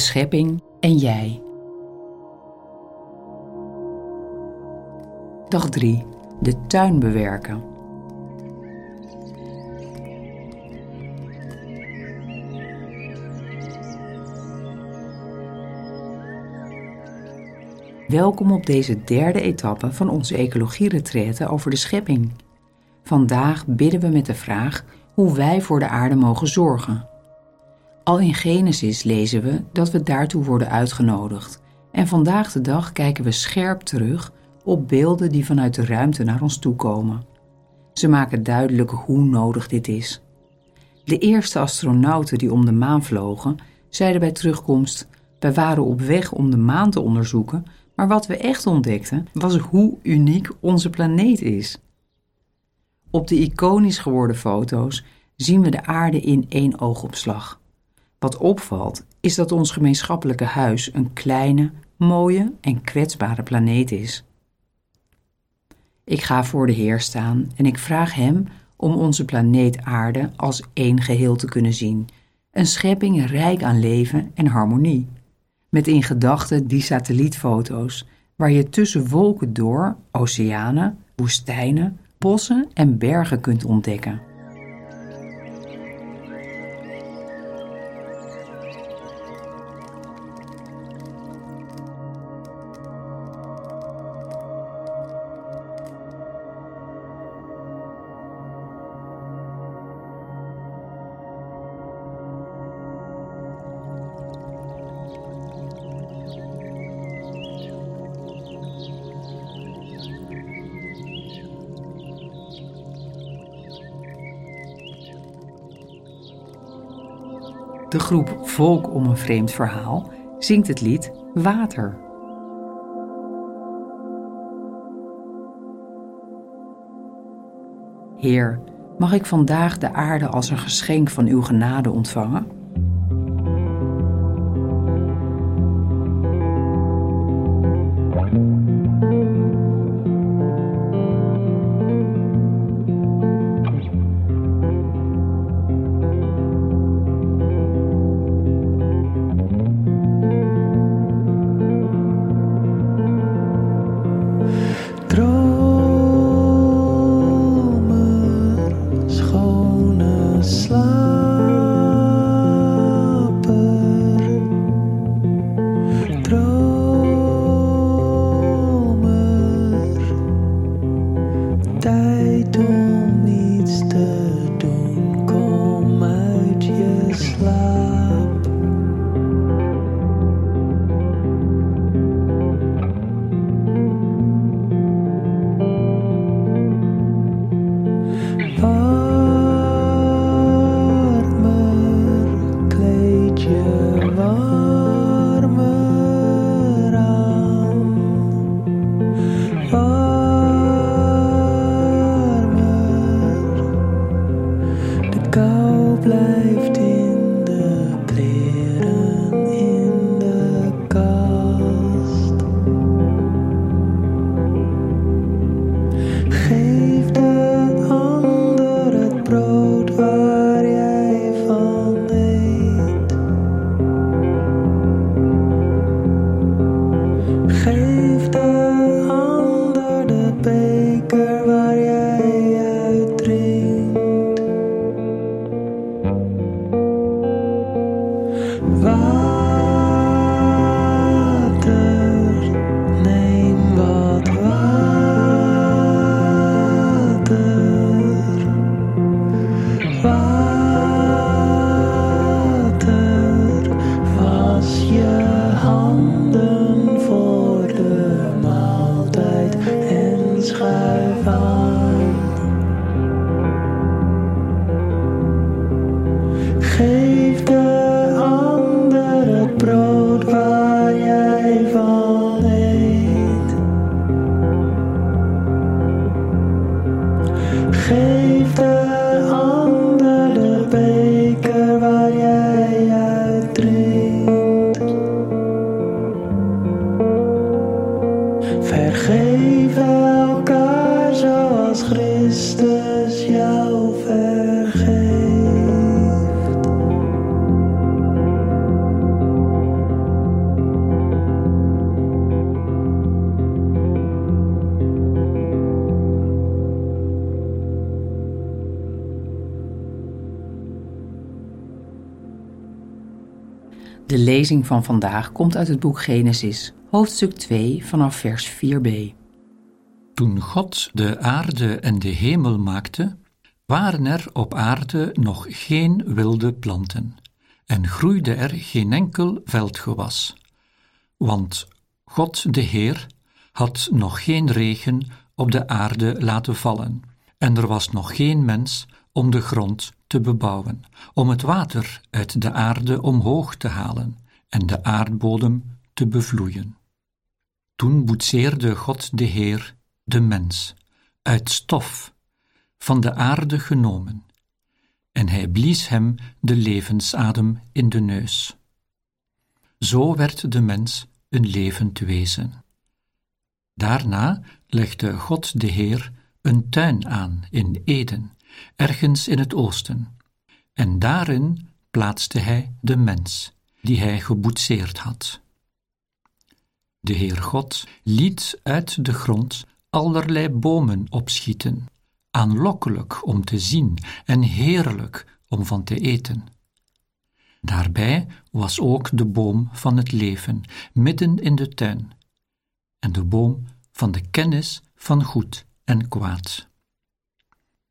schepping en jij. Dag 3. De tuin bewerken. Welkom op deze derde etappe van onze ecologie-retraite over de schepping. Vandaag bidden we met de vraag hoe wij voor de aarde mogen zorgen. Al in Genesis lezen we dat we daartoe worden uitgenodigd. En vandaag de dag kijken we scherp terug op beelden die vanuit de ruimte naar ons toe komen. Ze maken duidelijk hoe nodig dit is. De eerste astronauten die om de maan vlogen, zeiden bij terugkomst: Wij waren op weg om de maan te onderzoeken, maar wat we echt ontdekten was hoe uniek onze planeet is. Op de iconisch geworden foto's zien we de aarde in één oogopslag. Wat opvalt is dat ons gemeenschappelijke huis een kleine, mooie en kwetsbare planeet is. Ik ga voor de Heer staan en ik vraag Hem om onze planeet Aarde als één geheel te kunnen zien, een schepping rijk aan leven en harmonie. Met in gedachten die satellietfoto's, waar je tussen wolken door oceanen, woestijnen, bossen en bergen kunt ontdekken. De groep Volk om een vreemd verhaal zingt het lied Water. Heer, mag ik vandaag de aarde als een geschenk van uw genade ontvangen? Bye. Lezing van vandaag komt uit het boek Genesis, hoofdstuk 2, vanaf vers 4b. Toen God de aarde en de hemel maakte, waren er op aarde nog geen wilde planten en groeide er geen enkel veldgewas. Want God de Heer had nog geen regen op de aarde laten vallen, en er was nog geen mens om de grond te bebouwen, om het water uit de aarde omhoog te halen en de aardbodem te bevloeien. Toen boetseerde God de Heer de mens uit stof van de aarde genomen, en hij blies hem de levensadem in de neus. Zo werd de mens een levend wezen. Daarna legde God de Heer een tuin aan in Eden, ergens in het oosten, en daarin plaatste hij de mens, die hij geboetseerd had. De Heer God liet uit de grond allerlei bomen opschieten, aanlokkelijk om te zien en heerlijk om van te eten. Daarbij was ook de boom van het leven midden in de tuin, en de boom van de kennis van goed en kwaad.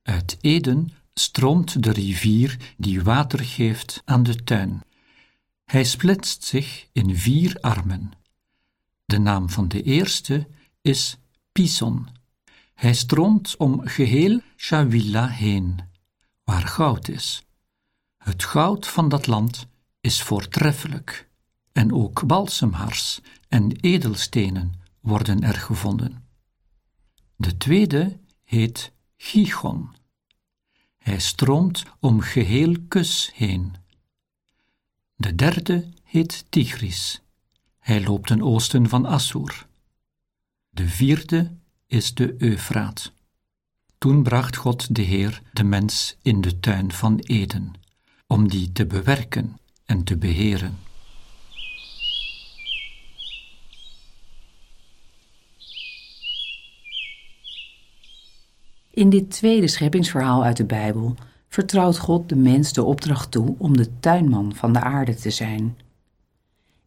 Uit Eden stroomt de rivier die water geeft aan de tuin. Hij splitst zich in vier armen. De naam van de eerste is Pison. Hij stroomt om geheel Shavilla heen, waar goud is. Het goud van dat land is voortreffelijk, en ook balsemhars en edelstenen worden er gevonden. De tweede heet Gichon. Hij stroomt om geheel Kus heen. De derde heet Tigris. Hij loopt ten oosten van Assur. De vierde is de Eufraat. Toen bracht God de Heer de mens in de tuin van Eden, om die te bewerken en te beheren. In dit tweede scheppingsverhaal uit de Bijbel vertrouwt God de mens de opdracht toe om de tuinman van de aarde te zijn.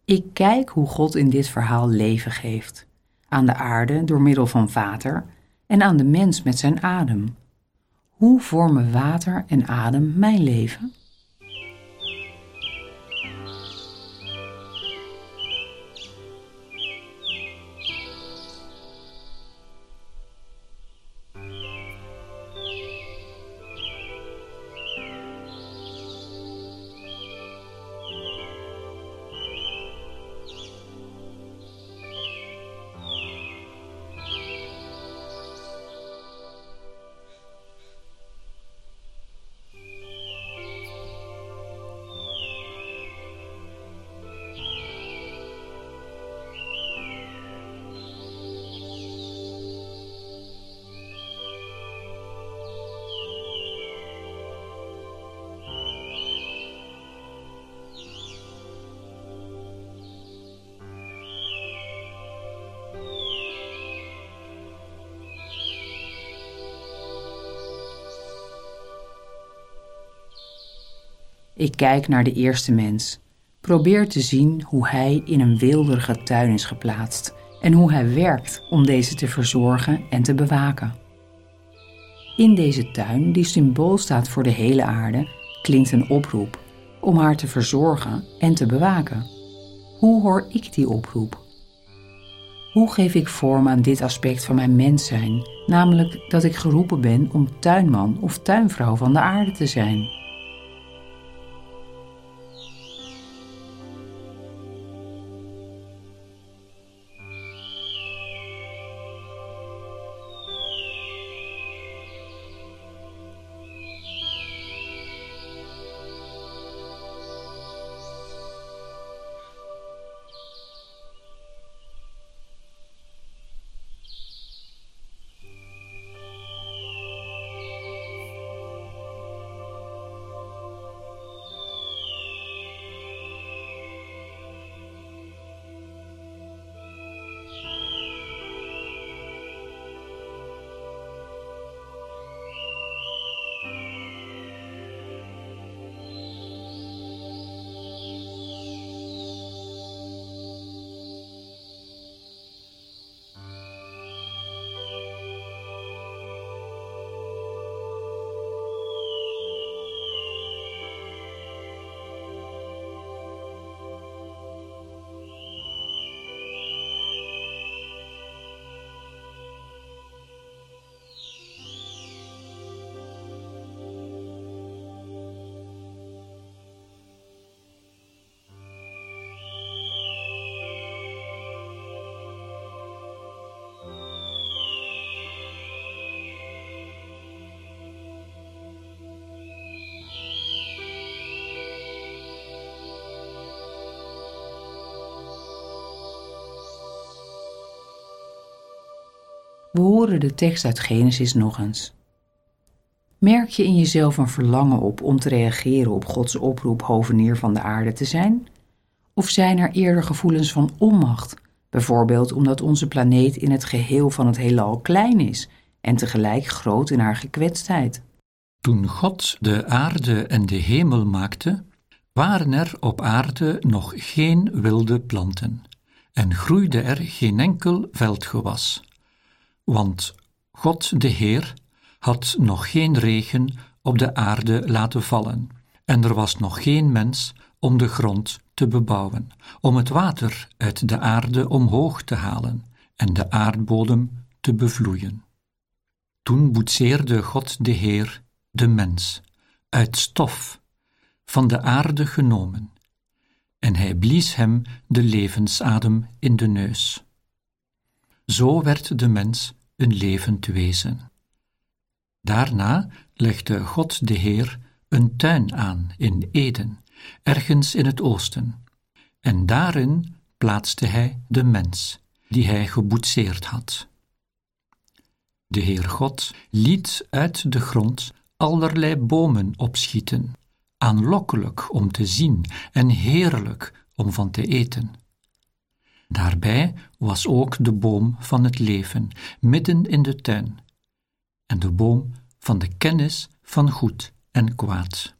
Ik kijk hoe God in dit verhaal leven geeft. Aan de aarde door middel van water en aan de mens met zijn adem. Hoe vormen water en adem mijn leven? Ik kijk naar de eerste mens, probeer te zien hoe hij in een weelderige tuin is geplaatst en hoe hij werkt om deze te verzorgen en te bewaken. In deze tuin, die symbool staat voor de hele aarde, klinkt een oproep om haar te verzorgen en te bewaken. Hoe hoor ik die oproep? Hoe geef ik vorm aan dit aspect van mijn mens zijn, namelijk dat ik geroepen ben om tuinman of tuinvrouw van de aarde te zijn? We horen de tekst uit Genesis nog eens. Merk je in jezelf een verlangen op om te reageren op Gods oproep hovenier van de aarde te zijn? Of zijn er eerder gevoelens van onmacht, bijvoorbeeld omdat onze planeet in het geheel van het heelal klein is en tegelijk groot in haar gekwetstheid? Toen God de aarde en de hemel maakte, waren er op aarde nog geen wilde planten en groeide er geen enkel veldgewas. Want God de Heer had nog geen regen op de aarde laten vallen, en er was nog geen mens om de grond te bebouwen, om het water uit de aarde omhoog te halen en de aardbodem te bevloeien. Toen boetseerde God de Heer de mens uit stof van de aarde genomen, en hij blies hem de levensadem in de neus. Zo werd de mens een levend wezen. Daarna legde God de Heer een tuin aan in Eden, ergens in het oosten, en daarin plaatste hij de mens, die hij geboetseerd had. De Heer God liet uit de grond allerlei bomen opschieten, aanlokkelijk om te zien en heerlijk om van te eten. Daarbij was ook de boom van het leven midden in de tuin, en de boom van de kennis van goed en kwaad.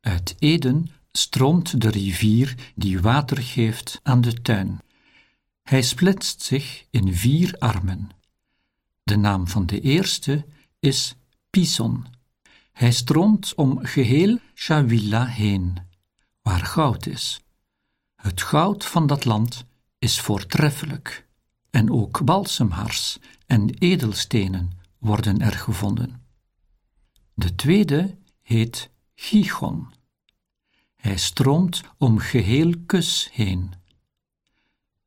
Uit Eden stroomt de rivier die water geeft aan de tuin. Hij splitst zich in vier armen. De naam van de eerste is Pison. Hij stroomt om geheel Shavila heen, waar goud is. Het goud van dat land is voortreffelijk, en ook balsemhars en edelstenen worden er gevonden. De tweede heet Gichon. Hij stroomt om geheel Kus heen.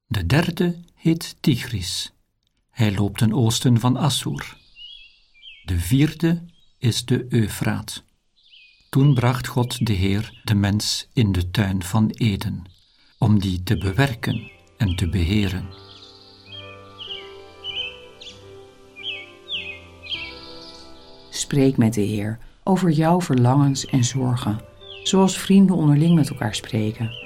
De derde heet Tigris. Hij loopt ten oosten van Assur. De vierde is de Eufraat. Toen bracht God de Heer de mens in de tuin van Eden, om die te bewerken en te beheren. Spreek met de Heer over jouw verlangens en zorgen, zoals vrienden onderling met elkaar spreken.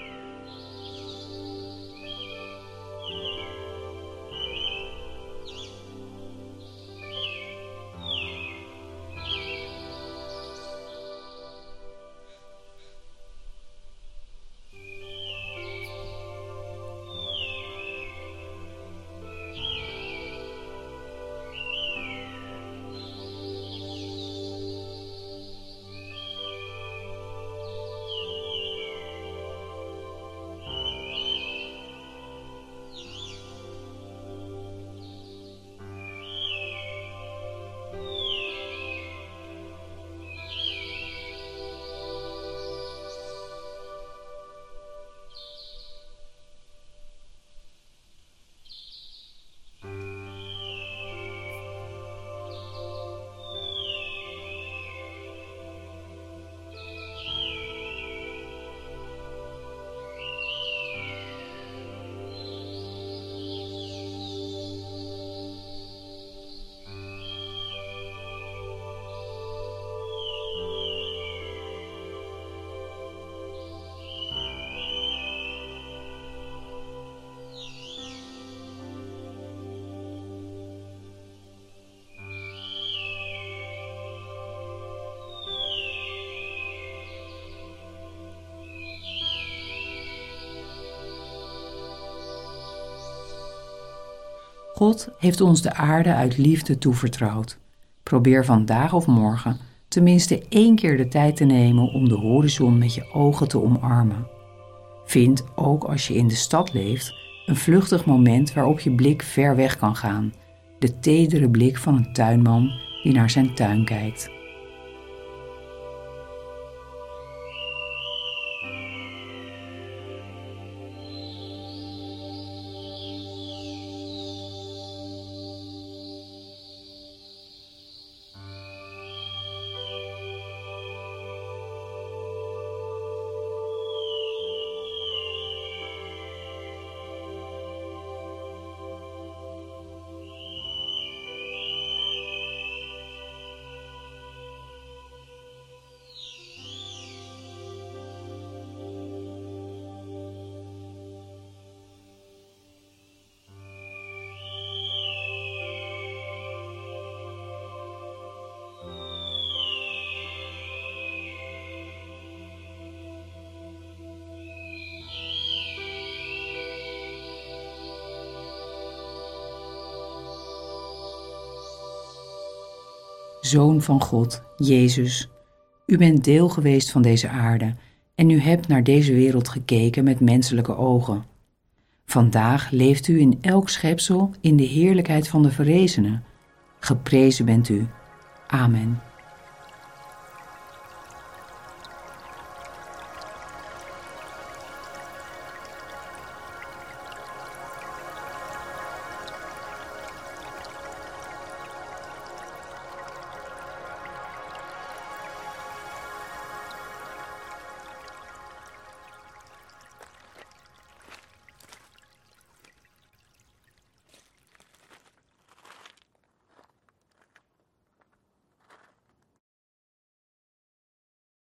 God heeft ons de aarde uit liefde toevertrouwd. Probeer vandaag of morgen tenminste één keer de tijd te nemen om de horizon met je ogen te omarmen. Vind, ook als je in de stad leeft, een vluchtig moment waarop je blik ver weg kan gaan. De tedere blik van een tuinman die naar zijn tuin kijkt. Zoon van God, Jezus, u bent deel geweest van deze aarde en u hebt naar deze wereld gekeken met menselijke ogen. Vandaag leeft u in elk schepsel in de heerlijkheid van de verrezenen. Geprezen bent u. Amen.